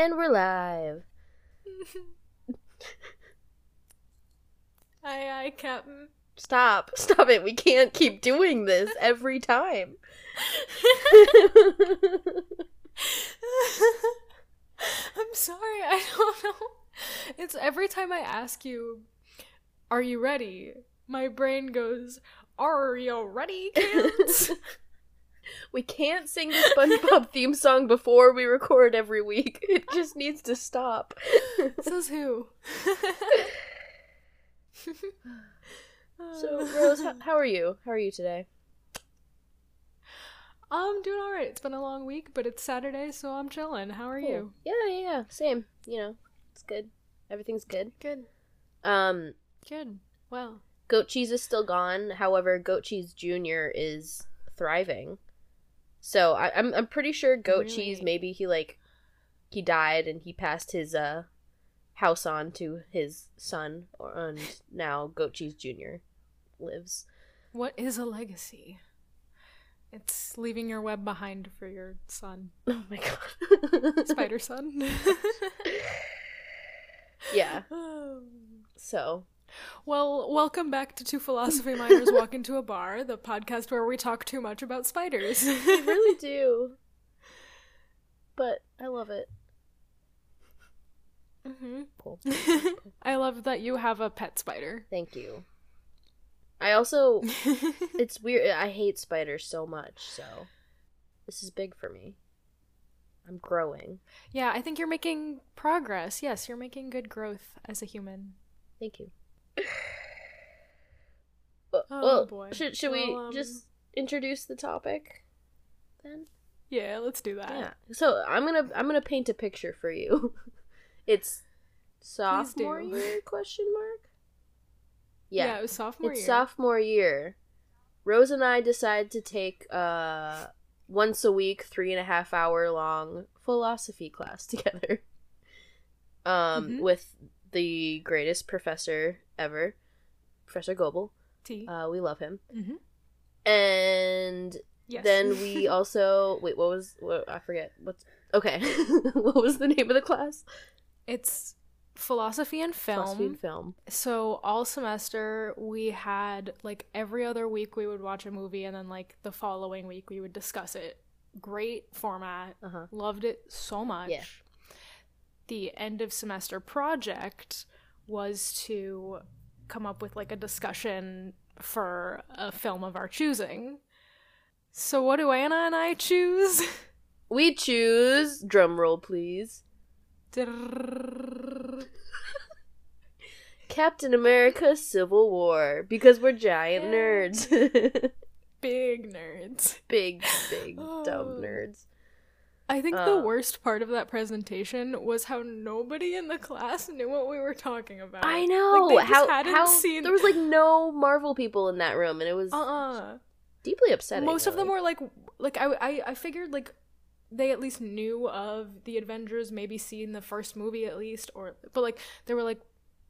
And we're live. Aye, aye, Captain. Stop. Stop it. We can't keep doing this every time. I'm sorry, I don't know. It's every time I ask you, Are you ready? My brain goes, Are you ready, kids? we can't sing the SpongeBob theme song before we record every week. It just needs to stop. Says who? So, Rose, how, how are you? How are you today? I'm doing alright. It's been a long week, but it's Saturday, so I'm chilling. How are you? Yeah, yeah, yeah. Same. You know, it's good. Everything's good. Good. Um, Good. Well. goat cheese is still gone. However, goat cheese junior is thriving. So I, I'm I'm pretty sure goat cheese maybe he like he died and he passed his uh house on to his son or and now goat cheese junior lives. What is a legacy? It's leaving your web behind for your son. Oh my god. Spider son. yeah. So well, welcome back to Two Philosophy Minors Walk Into a Bar, the podcast where we talk too much about spiders. I really do. But I love it. hmm Cool. I love that you have a pet spider. Thank you. I also it's weird. I hate spiders so much, so this is big for me. I'm growing. yeah, I think you're making progress. Yes, you're making good growth as a human. Thank you. Well, Oh, well, boy. should should we um, just introduce the topic then? Yeah, let's do that. Yeah. So I'm gonna I'm gonna paint a picture for you. it's sophomore year question mark. Yeah, Yeah, it was sophomore it's year. sophomore year. Rose and I decided to take uh once a week, three and a half hour long philosophy class together. Um, Mhm. with the greatest professor ever, Professor Goebel. T. Uh, we love him. Mhm. And yes. then we also wait. What was? What, I forget. What's okay? what was the name of the class? it's philosophy and film. Philosophy and film. So all semester we had like every other week we would watch a movie and then like the following week we would discuss it. Great format. Uh huh. Loved it so much. Yeah. The end of semester project was to come up with like a discussion for a film of our choosing. So what do Anna and I choose? We choose. Drum roll, please. Captain America: Civil War because we're giant Yeah. nerds. Big nerds. big, big, oh. dumb Oh. nerds. I think the Uh. worst part of that presentation was how nobody in the class knew what we were talking about. I know Like, they just how hadn't how seen- there was like no Marvel people in that room, and it was Uh-uh. deeply upsetting. Most of them were like, like I, I, I figured like they at least knew of the Avengers, maybe seen the first movie at least, or but like they were like,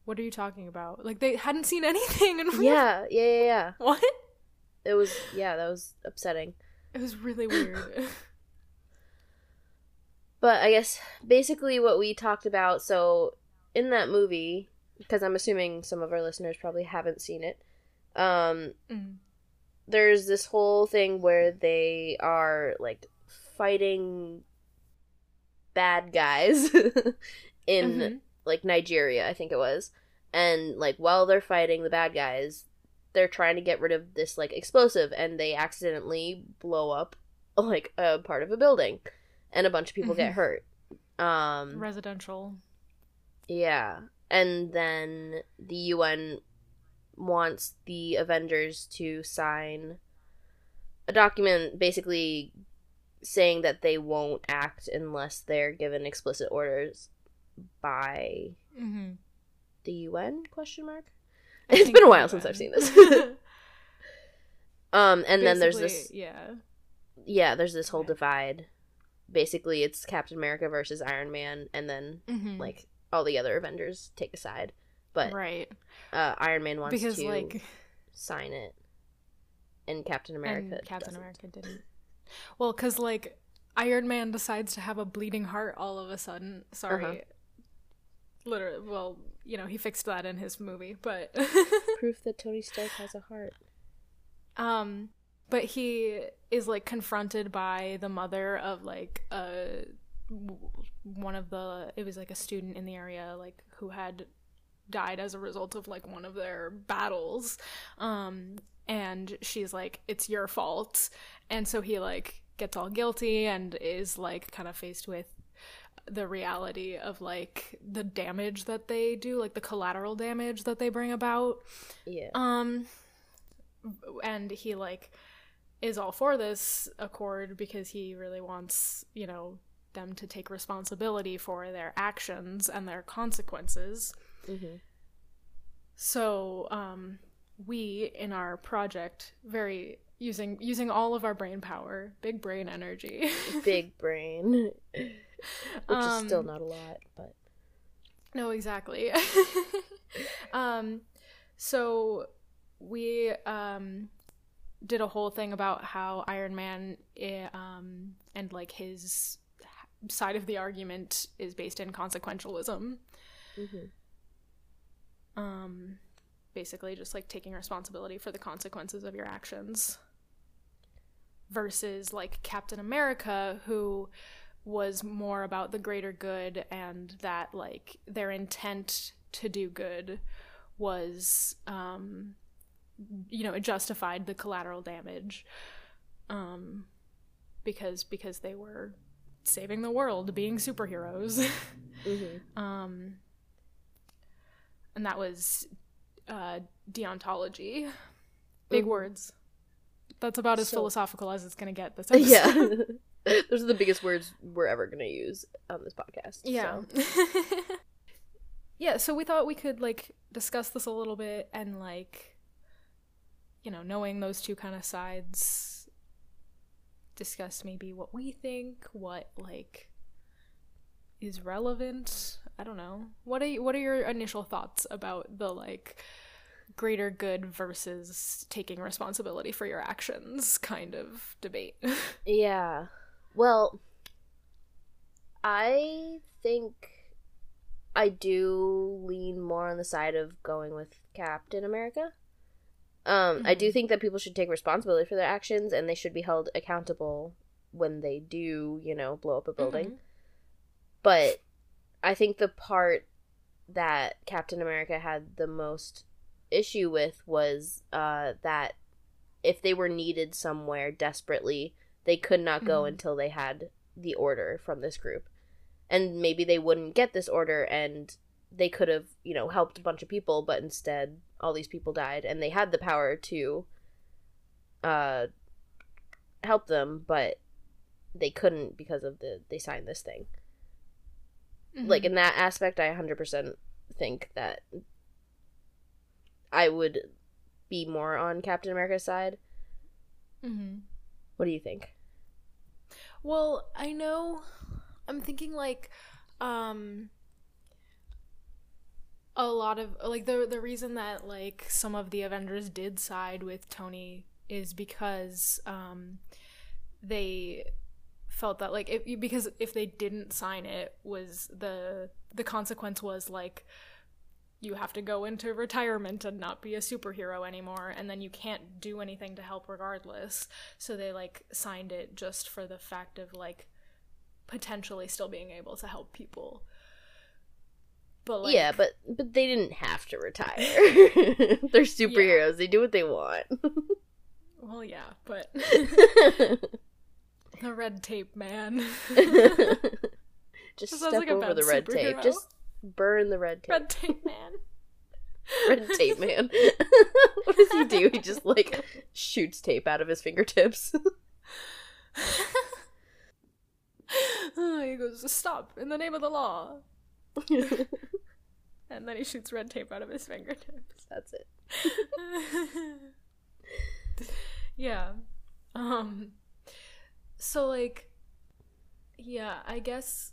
"What are you talking about?" Like they hadn't seen anything, and Yeah, yeah, yeah, yeah. what? It was yeah, that was upsetting. It was really weird. But I guess basically what we talked about. So in that movie, because I'm assuming some of our listeners probably haven't seen it. Um, Mm. there's this whole thing where they are like fighting bad guys in Mhm. like Nigeria, I think it was. And like while they're fighting the bad guys, they're trying to get rid of this like explosive and they accidentally blow up like a part of a building and a bunch of people get Mhm. hurt. Um residential. yeah. And then the UN wants the Avengers to sign a document basically saying that they won't act unless they're given explicit orders by Mm-hmm. the UN question mark it's been a while since i've seen this um and then there's this yeah. yeah there's this whole Okay. divide basically it's captain america versus iron man and then Mhm. like all the other avengers take a side but right uh iron man wants because to like sign it and captain america and Captain doesn't. America didn't. Well, because like Iron Man decides to have a bleeding heart all of a sudden. Sorry. Uh-huh. Literally, well, you know, he fixed that in his movie, but Proof that Tony Stark has a heart. um but he is like confronted by the mother of like a one of the it was like a student in the area like who had died as a result of like one of their battles. Um and she's like it's your fault. And so he like gets all guilty and is like kind of faced with the reality of like the damage that they do like the collateral damage that they bring about. Yeah. um and he like is all for this accord because he really wants, you know, them to take responsibility for their actions and their consequences. hmm So, um we in our project very using using all of our brain power, big brain energy. Big brain. Which is still Um, not a lot, but No, exactly. um, so we um did a whole thing about how Iron Man eh, um and like his side of the argument is based in consequentialism. hmm Um, basically just like taking responsibility for the consequences of your actions. Versus like Captain America, who was more about the greater good and that like their intent to do good was um you know it justified the collateral damage um because because they were saving the world being superheroes hmm um and that was uh deontology big Mhm. words that's about as So- philosophical as it's gonna get this episode. yeah. Those are the biggest words we're ever gonna use on this podcast. Yeah. so. yeah, so we thought we could like discuss this a little bit and like you know, knowing those two kind of sides discuss maybe what we think, what like is relevant. I don't know. What are you, what are your initial thoughts about the like greater good versus taking responsibility for your actions kind of debate? Yeah. Well, I think I do lean more on the side of going with Captain America. Um, I do Mhm. think that people should take responsibility for their actions and they should be held accountable when they do, you know, blow up a building. But I think the part that Captain America had the most issue with was uh, that if they were needed somewhere desperately, they could not go Mhm. until they had the order from this group. And maybe they wouldn't get this order and they could have, you know, helped a bunch of people, but instead all these people died and they had the power to uh help them, but they couldn't because of the they signed this thing Mhm. like in that aspect i 100% think that i would be more on captain america's side Mm-hmm. what do you think Well, I know I'm thinking like um a lot of like the the reason that like some of the Avengers did side with Tony is because um they felt that like if because if they didn't sign it was the the consequence was like you have to go into retirement and not be a superhero anymore and then you can't do anything to help regardless. So they like signed it just for the fact of like potentially still being able to help people but like yeah but but they didn't have to retire. They're superheroes. They do what they want. Well yeah but the red tape man. Just step like over the red tape. just burn the red tape. Red tape man. Red tape man. What does he do? He just like shoots tape out of his fingertips. Oh, he goes stop. In the name of the law and then he shoots red tape out of his fingertips that's it yeah. Um so like yeah, I guess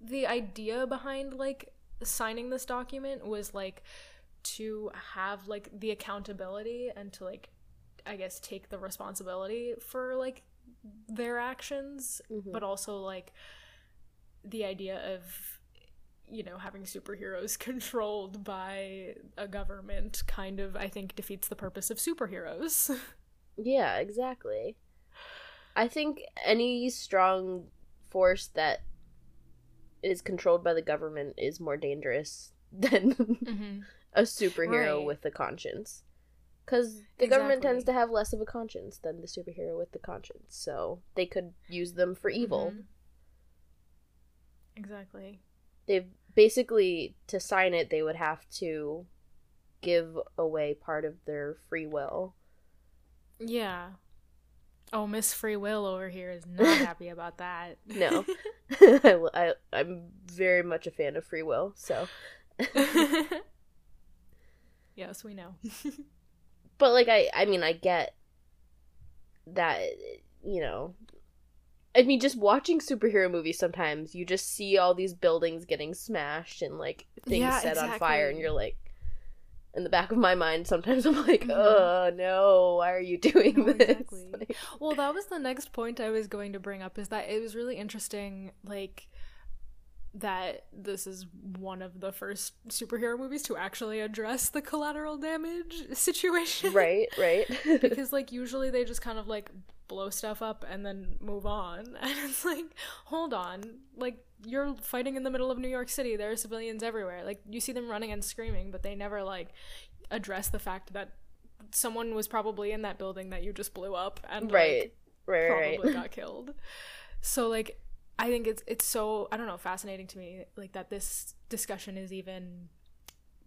the idea behind like signing this document was like to have like the accountability and to like I guess take the responsibility for like their actions, Mhm. but also like the idea of you know having superheroes controlled by a government kind of I think defeats the purpose of superheroes. Yeah, exactly. I think any strong force that is controlled by the government is more dangerous than mm-hmm. a superhero Right. with a conscience. Because the government tends to have less of a conscience than the superhero with the conscience. So they could use them for evil. Mhm. Exactly. They've basically, to sign it, they would have to give away part of their free will. Yeah. Oh, Miss Free Will over here is not happy about that. No. I, I, I'm very much a fan of free will, so. yes, we know. but like I I mean I get that you know I mean just watching superhero movies sometimes you just see all these buildings getting smashed and like things Yeah, set on fire and you're like in the back of my mind sometimes I'm like Mhm. oh no why are you doing No, this exactly. Like, Well, that was the next point I was going to bring up is that it was really interesting, like, that this is one of the first superhero movies to actually address the collateral damage situation. right right because, like, usually they just kind of, like, blow stuff up and then move on. And it's like, hold on. Like, you're fighting in the middle of New York City. There are civilians everywhere. Like, you see them running and screaming, but they never, like, address the fact that someone was probably in that building that you just blew up and, like, right right right probably got killed. So like I think it's it's so I don't know fascinating to me like that this discussion is even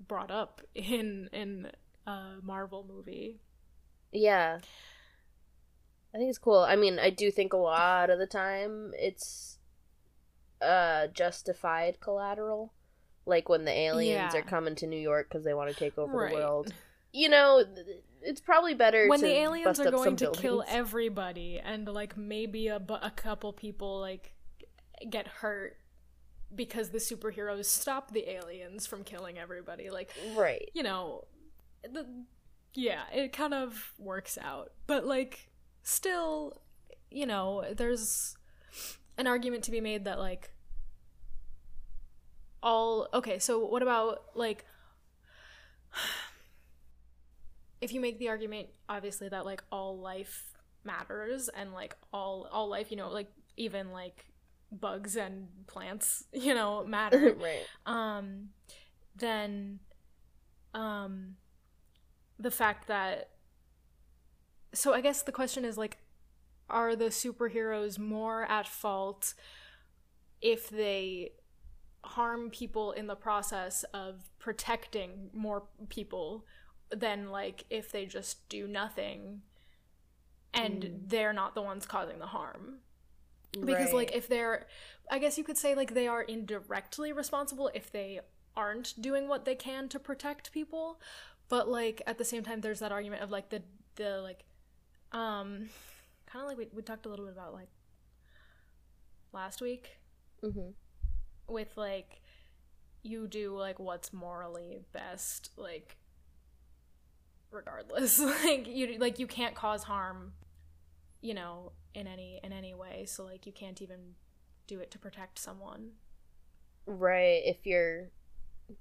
brought up in in a Marvel movie. Yeah. I think it's cool. I mean, I do think a lot of the time it's uh justified collateral. Like when the aliens Yeah. are coming to New York because they want to take over Right. the world. You know, th- it's probably better When to the aliens bust are up going some to kill buildings. everybody and like maybe a, bu- a couple people like get hurt because the superheroes stop the aliens from killing everybody like right. you know, the, yeah, it kind of works out. But like, still, you know, there's an argument to be made that like all okay. So what about like? If you make the argument, obviously, that like all life matters and like all all life, you know, like even like bugs and plants, you know, matter right. um then um the fact that so i guess the question is like are the superheroes more at fault if they harm people in the process of protecting more people than like if they just do nothing and Mm. they're not the ones causing the harm because Right. like if they're i guess you could say like they are indirectly responsible if they aren't doing what they can to protect people but like at the same time there's that argument of like the the like um kind of like we, we talked a little bit about like last week Mhm. with like you do like what's morally best like regardless like you like you can't cause harm you know in any in any way so like you can't even do it to protect someone Right. If you're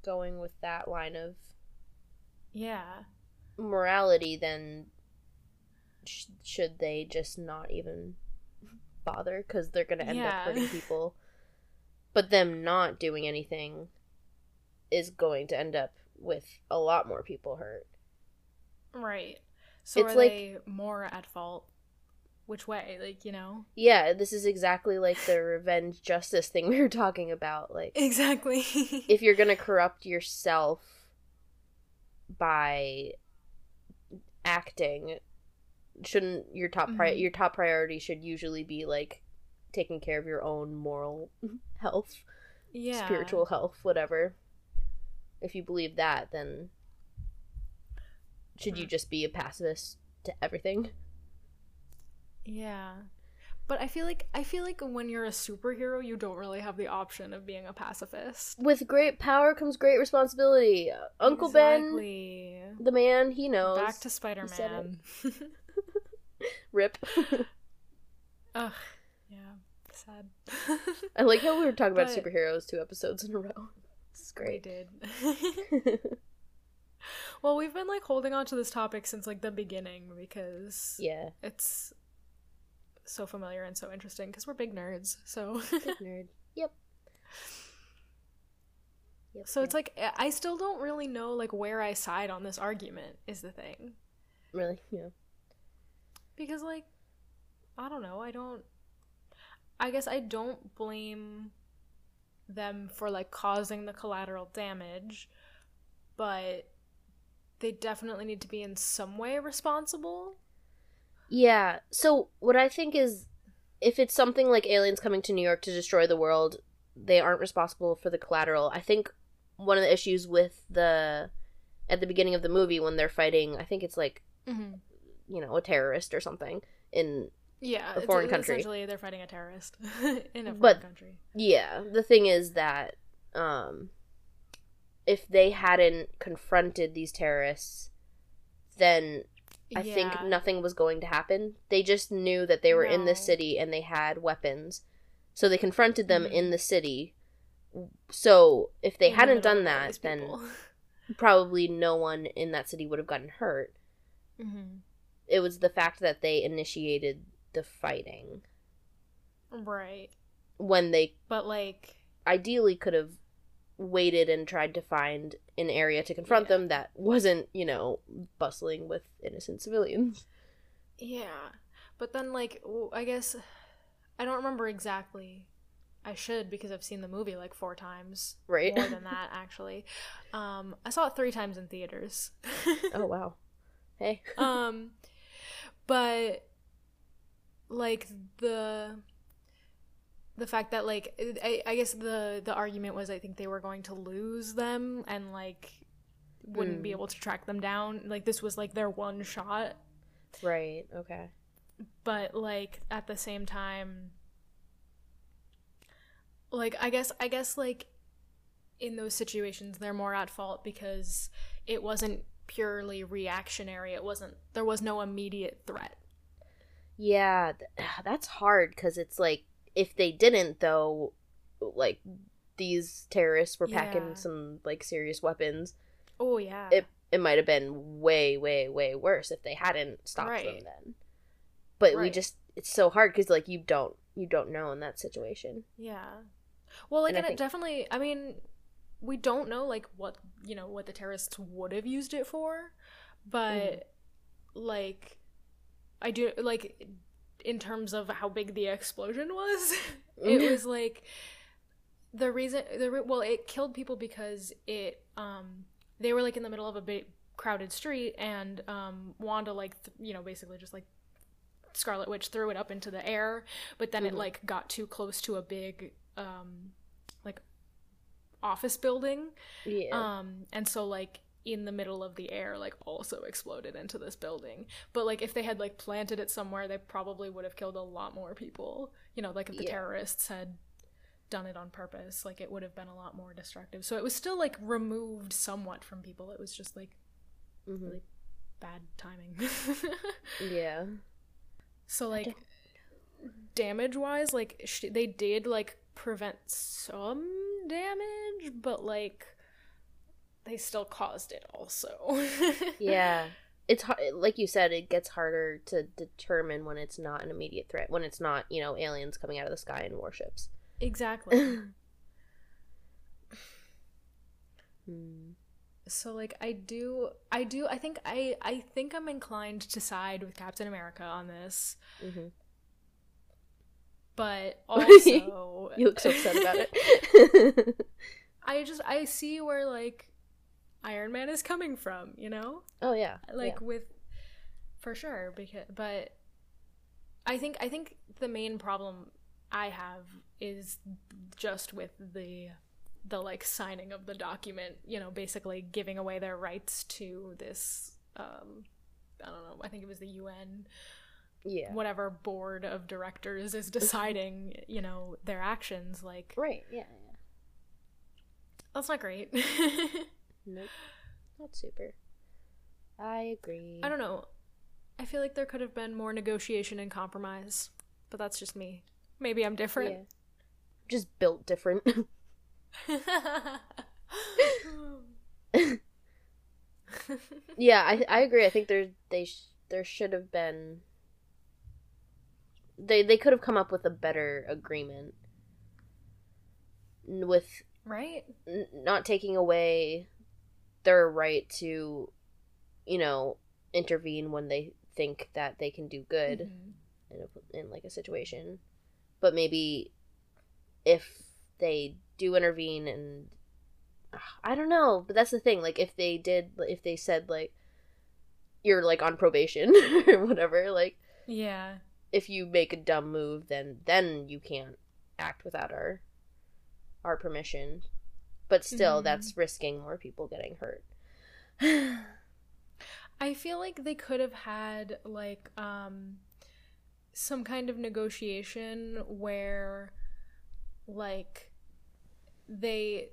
going with that line of yeah morality, then sh- should they just not even bother? Because they're going to end Yeah. up hurting people. But them not doing anything is going to end up with a lot more people hurt. right so It's are like- they more at fault which way like you know Yeah, this is exactly like the revenge justice thing we were talking about. Like, exactly if you're going to corrupt yourself by acting, shouldn't your top pri- Mhm. your top priority should usually be like taking care of your own moral health, yeah spiritual health, whatever. If you believe that, then should you Mm. just be a pacifist to everything? Yeah. But I feel like I feel like when you're a superhero, you don't really have the option of being a pacifist. With great power comes great responsibility. Uncle Ben, the man, he knows. Back to Spider-Man. Rip. Ugh. Yeah. Sad. I like how we were talking about But- superheroes two episodes in a row. This is We great. did. well, we've been like holding on to this topic since like the beginning because yeah. it's so familiar and so interesting because we're big nerds. So Big nerd. Yep. Yep, so it's like I- I still don't really know like where I side on this argument is the thing. really yeah. Because like I don't know, I don't I guess I don't blame them for like causing the collateral damage, but they definitely need to be in some way responsible. Yeah. So what I think is if it's something like aliens coming to New York to destroy the world, they aren't responsible for the collateral. I think one of the issues with the at the beginning of the movie when they're fighting, I think it's like, Mm-hmm. You know, a terrorist or something in Yeah, A foreign it's country. Essentially, they're fighting a terrorist in a foreign But- country. Yeah, the thing is that um if they hadn't confronted these terrorists, then I think nothing was going to happen. They just knew that they were in this No. city and they had weapons. So they confronted them Mhm. in the city. So if they in hadn't done that, then probably no one in that city would have gotten hurt. Mhm. It was the fact that they initiated the fighting right, when they but like, ideally could have waited and tried to find an area to confront Yeah. them that wasn't, you know, bustling with innocent civilians. yeah, but then like, I guess I don't remember exactly. I should because I've seen the movie like four times, Right? more than that actually. Um, I saw it three times in theaters. oh wow. Hey. um but like the the fact that like I, I guess the the argument was i think they were going to lose them and like wouldn't be Mm. able to track them down like this was like their one shot Right. Okay. but like at the same time like i guess i guess like in those situations they're more at fault because it wasn't purely reactionary it wasn't there was no immediate threat Yeah, that's hard because it's like if they didn't though, like these terrorists were packing Yeah. some like serious weapons. oh yeah It it might have been way way way worse if they hadn't stopped them then. But we just it's so hard because like you don't you don't know in that situation. Yeah. Well, like, And and, it think- definitely. I mean, we don't know like what you know what the terrorists would have used it for, but Mm-hmm. like, I do like in terms of how big the explosion was. it was like the reason the re- well it killed people because it um they were like in the middle of a big crowded street and um Wanda like th- you know basically just like Scarlet Witch threw it up into the air but then it Mhm. like got too close to a big um office building yeah. um and so like in the middle of the air like also exploded into this building but like if they had like planted it somewhere they probably would have killed a lot more people you know like if the Yeah. terrorists had done it on purpose like it would have been a lot more destructive so it was still like removed somewhat from people it was just like Mhm. really bad timing Yeah. so like damage wise like sh- they did like prevent some damage but like they still caused it also Yeah. It's hard, like you said, it gets harder to determine when it's not an immediate threat, when it's not, you know, aliens coming out of the sky in warships. exactly Hmm. so like i do i do i think i i think i'm inclined to side with captain america on this Mhm. But also You look so upset about it. i just i see where like iron man is coming from you know oh yeah. like yeah. with for sure because but i think i think the main problem i have is just with the the like signing of the document you know basically giving away their rights to this um i don't know i think it was the un yeah. whatever board of directors is deciding you know their actions like Right. Yeah. Yeah. that's not great Nope. Not super. I agree. i don't know i feel like there could have been more negotiation and compromise but that's just me. Maybe I'm different. Yeah. Just built different. yeah, I I agree. I think there they sh- there should have been they they could have come up with a better agreement with right? n- not taking away their right to you know intervene when they think that they can do good Mhm. in, a, in like a situation but maybe if they do intervene and i don't know but that's the thing like if they did if they said like you're like on probation or whatever like Yeah. If you make a dumb move then then you can't act without our our permission but still Mhm. that's risking more people getting hurt I feel like they could have had like um some kind of negotiation where like they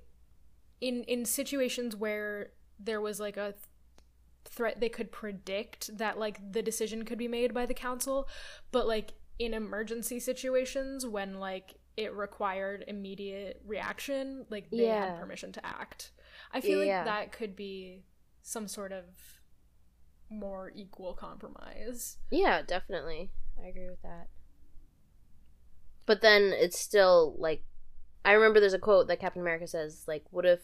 in in situations where there was like a threat they could predict that like the decision could be made by the council but like in emergency situations when like it required immediate reaction like they Yeah. had permission to act i feel Yeah. like that could be some sort of more equal compromise Yeah, definitely. I agree with that. But then it's still like I remember there's a quote that Captain America says like what if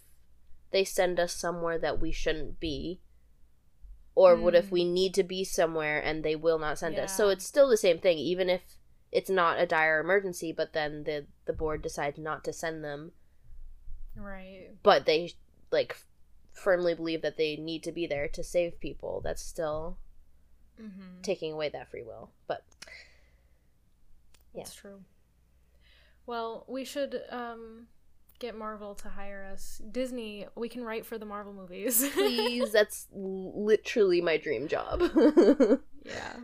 they send us somewhere that we shouldn't be? Or what if Mm. we need to be somewhere and they will not send us? So it's still the same thing even if it's not a dire emergency but then the the board decides not to send them right but they like firmly believe that they need to be there to save people. That's still mm-hmm. taking away that free will. But That's true. Well, we should um get Marvel to hire us. Disney, we can write for the Marvel movies. please that's literally my dream job yeah.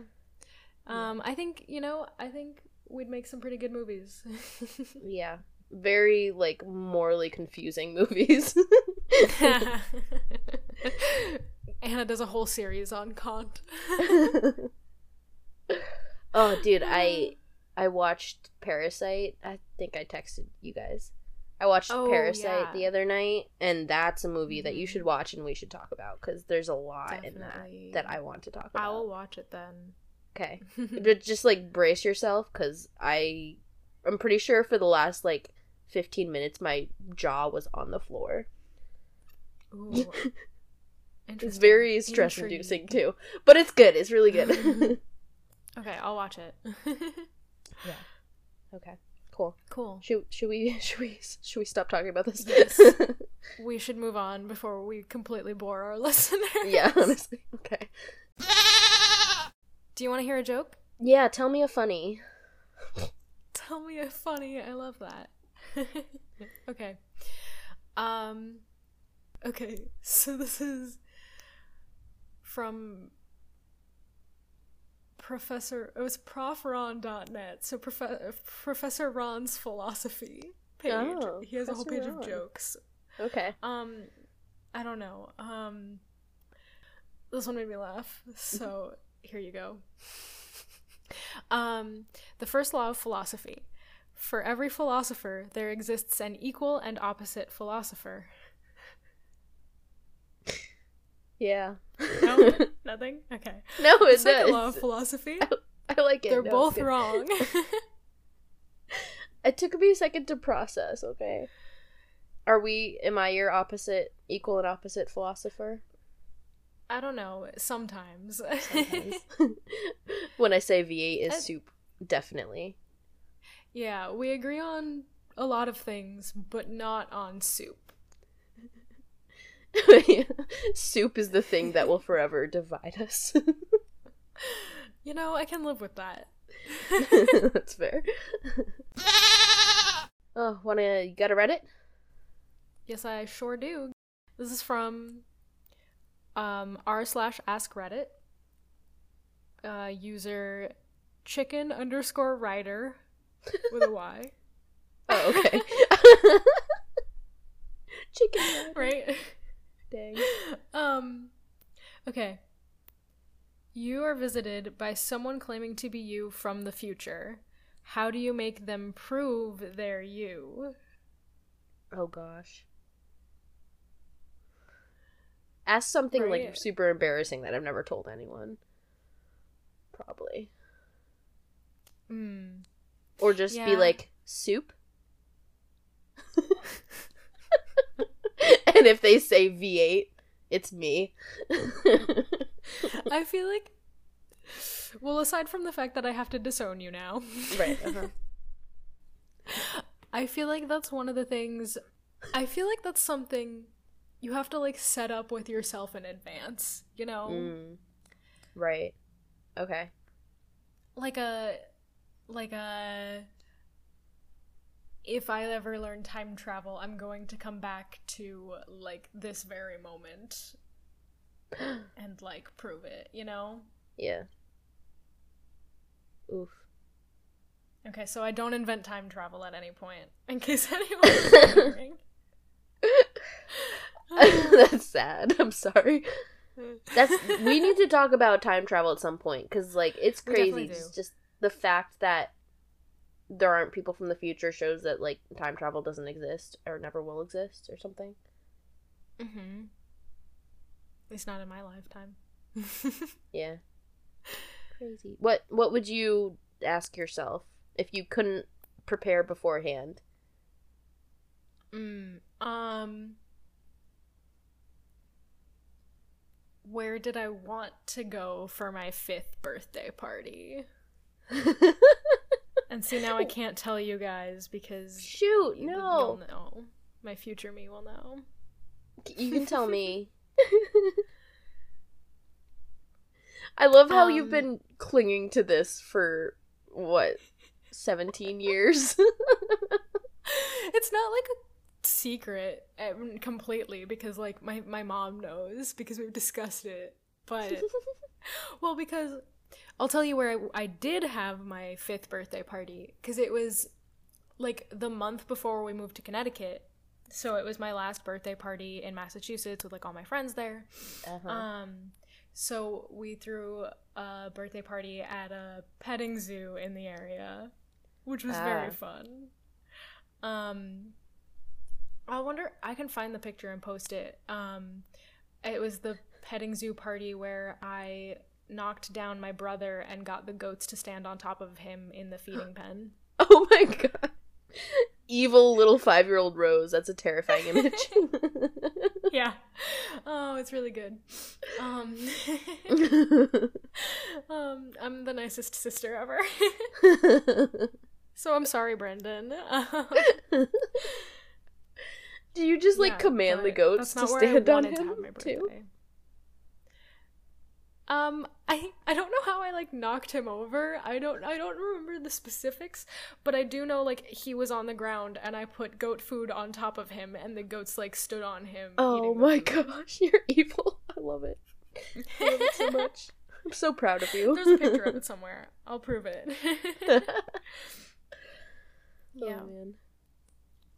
Um I think, you know, I think we'd make some pretty good movies. yeah very like morally confusing movies Anna does a whole series on Kant. oh dude i i watched parasite i think i texted you guys i watched Oh, parasite yeah. the other night and that's a movie that you should mm-hmm. watch and we should talk about because there's a lot in that that i want to talk about I will watch it then. okay but just like brace yourself because i i'm pretty sure for the last like 15 minutes my jaw was on the floor Ooh. it's very stress inducing Intrigue. too but it's good it's really good Okay, I'll watch it. Yeah. Okay cool cool. should, should we should we should we stop talking about this Yes. We should move on before we completely bore our listeners. yeah honestly okay Do you want to hear a joke? yeah tell me a funny Tell me a funny. I love that. okay. Um okay, so this is from Professor it was profron.net. So Prof- Professor Ron's philosophy page. Oh, he has a whole Professor page of jokes. okay Um, I don't know. Um, this one made me laugh. So here you go. Um, the first law of philosophy: for every philosopher, there exists an equal and opposite philosopher. Yeah No, nothing. Okay. no The it second does law of philosophy: i like it they're No, both wrong. it took me a second to process okay are we am i your opposite equal and opposite philosopher I don't know. Sometimes. sometimes when i say v8 is I- soup definitely yeah, we agree on a lot of things, but not on soup. soup is the thing that will forever divide us You know, I can live with that. that's fair oh wanna you got a reddit Yes, I sure do. This is from um, r slash ask Reddit. Uh, user chicken underscore writer with a Y. oh okay chicken right? Dang Um, okay. You are visited by someone claiming to be you from the future. How do you make them prove they're you? Oh gosh. Ask something like super embarrassing that I've never told anyone. Probably. Mm. Or just be like, soup? and if they say V8, it's me. I feel like. Well, aside from the fact that I have to disown you now, right. Uh-huh. I feel like that's one of the things. I feel like that's something you have to like set up with yourself in advance. You know, Mm. Right. Okay. like a, like a. If I ever learn time travel, I'm going to come back to like this very moment and like prove it. You know. Yeah. Oof. Okay, so I don't invent time travel at any point, in case anyone's wondering. That's sad. I'm sorry. That's we need to talk about time travel at some point because like it's crazy. just the fact that there aren't people from the future shows that like time travel doesn't exist or never will exist or something. Mm-hmm. At least not in my lifetime. Yeah. Crazy. What what would you ask yourself if you couldn't prepare beforehand? mm, um. Where did I want to go for my fifth birthday party? And see, now I can't tell you guys because Shoot, you- no. you'll know. My future me will know. You can tell me. I love how you've Um, been clinging to this for what, 17 years? it's not like a secret um, completely because like my my mom knows because we've discussed it but well because i'll tell you where i, I did have my fifth birthday party because it was like the month before we moved to connecticut so it was my last birthday party in massachusetts with like all my friends there uh-huh. um so we threw a birthday party at a petting zoo in the area, which was Ah. very fun. Um I wonder I can find the picture and post it. Um it was the petting zoo party where I knocked down my brother and got the goats to stand on top of him in the feeding pen. oh my god. Evil little five year old Rose. That's a terrifying image. yeah. Oh, it's really good. Um um I'm the nicest sister ever. So I'm sorry, Brendan. Do you just like Yeah, command the goats to stand on wanted to him too? Um, I I don't know how I like knocked him over. I don't I don't remember the specifics, but I do know like he was on the ground and I put goat food on top of him and the goats like stood on him. Oh my food. gosh, you're evil. I love it. I love it so much. I'm so proud of you. There's a picture of it somewhere. I'll prove it. yeah. Oh man.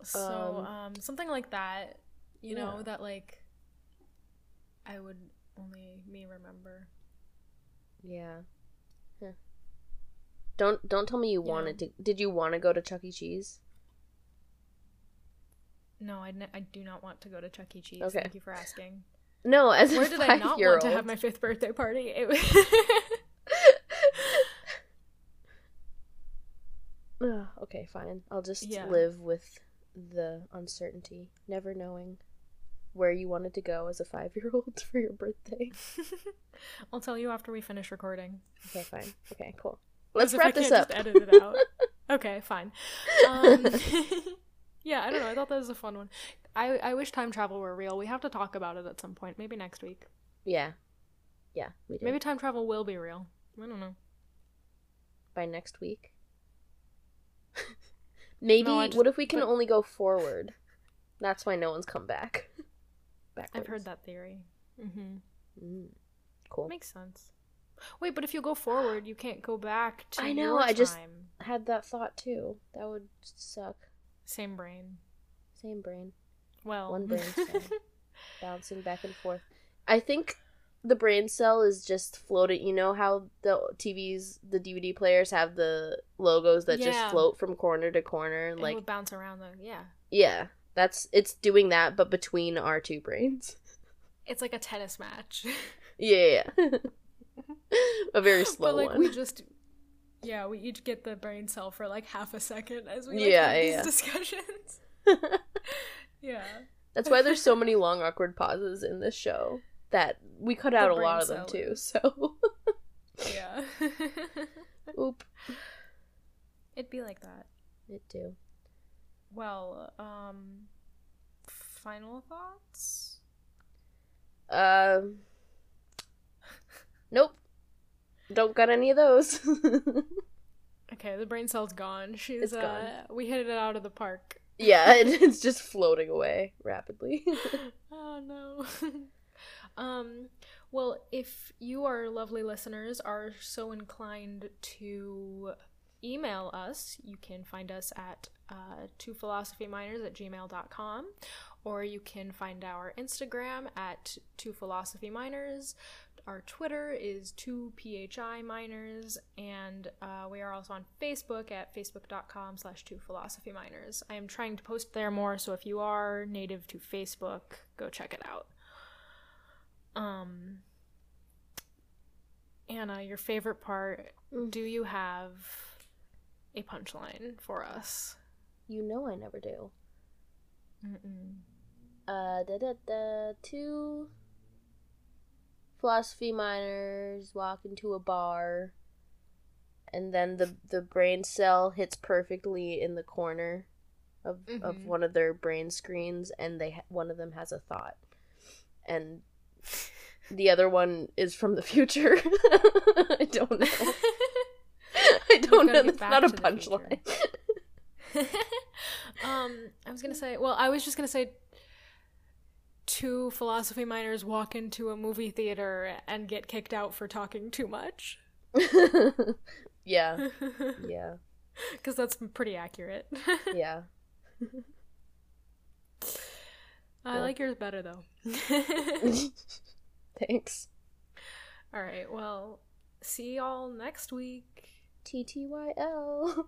So, Um, um, something like that, you know, that like I would only me remember. Yeah. Huh. Don't don't tell me you Yeah. wanted to. Did you want to go to Chuck E. Cheese? No, I, do not want to go to Chuck E. Cheese. Okay. Thank you for asking. No, as Where did I not want to have my fifth birthday party? It was okay, fine. I'll just Yeah. live with the uncertainty, never knowing where you wanted to go as a five-year-old for your birthday. I'll tell you after we finish recording. Okay, fine. Okay, cool. Let's 'Cause if I wrap this up. Just edit it out. okay, fine. Um, yeah, I don't know. I thought that was a fun one. I I wish time travel were real. We have to talk about it at some point. Maybe next week. yeah, yeah. We did. Maybe time travel will be real. I don't know. by next week. Maybe. No, just- what if we can but- only go forward? That's why no one's come back. Backwards. I've heard that theory. Mm-hmm. Mm, cool. Makes sense. Wait, but if you go forward, you can't go back to I know, I just- had that thought too. That would suck. Same brain. Same brain. Well, One brain cell. bouncing back and forth. I think the brain cell is just floating. You know how the TVs, the DVD players have the logos that Yeah. just float from corner to corner, It like bounce around the yeah. yeah, that's it's doing that, but between our two brains. It's like a tennis match. Yeah, yeah. a very slow but like one. we just yeah, we each get the brain cell for like half a second as we like, Yeah, have these yeah. discussions. yeah. That's why there's so many long awkward pauses in this show that we cut out a lot of them too. So, Yeah. oop, It'd be like that. it too. Well, um final thoughts? Um, nope, don't got any of those. Okay, the brain cell's gone. She's It's uh gone. we hit it out of the park. yeah, it, it's just floating away rapidly. Oh no. um well, if you our lovely listeners are so inclined to email us, you can find us at uh, two philosophy minors at gmail.com or you can find our Instagram at two philosophy minors. Our Twitter is two PHI minors, and uh, we are also on Facebook at facebook.com slash two philosophy minors. I am trying to post there more, so if you are native to Facebook, go check it out. Um, Anna, your favorite part, Mm. do you have a punchline for us? You know I never do. Mm-mm. Uh, da da da. Two philosophy minors walk into a bar, and then the the brain cell hits perfectly in the corner of of Mhm. one of their brain screens, and they ha- one of them has a thought, and the other one is from the future. I don't know. I don't know. That's not a punchline. um, I was gonna say. Well, I was just gonna say. Two philosophy minors walk into a movie theater and get kicked out for talking too much. yeah, yeah, Because that's pretty accurate. yeah. I Yeah. like yours better though. Thanks. All right. Well, see y'all next week. TTYL.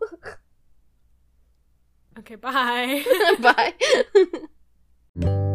Okay, bye. bye.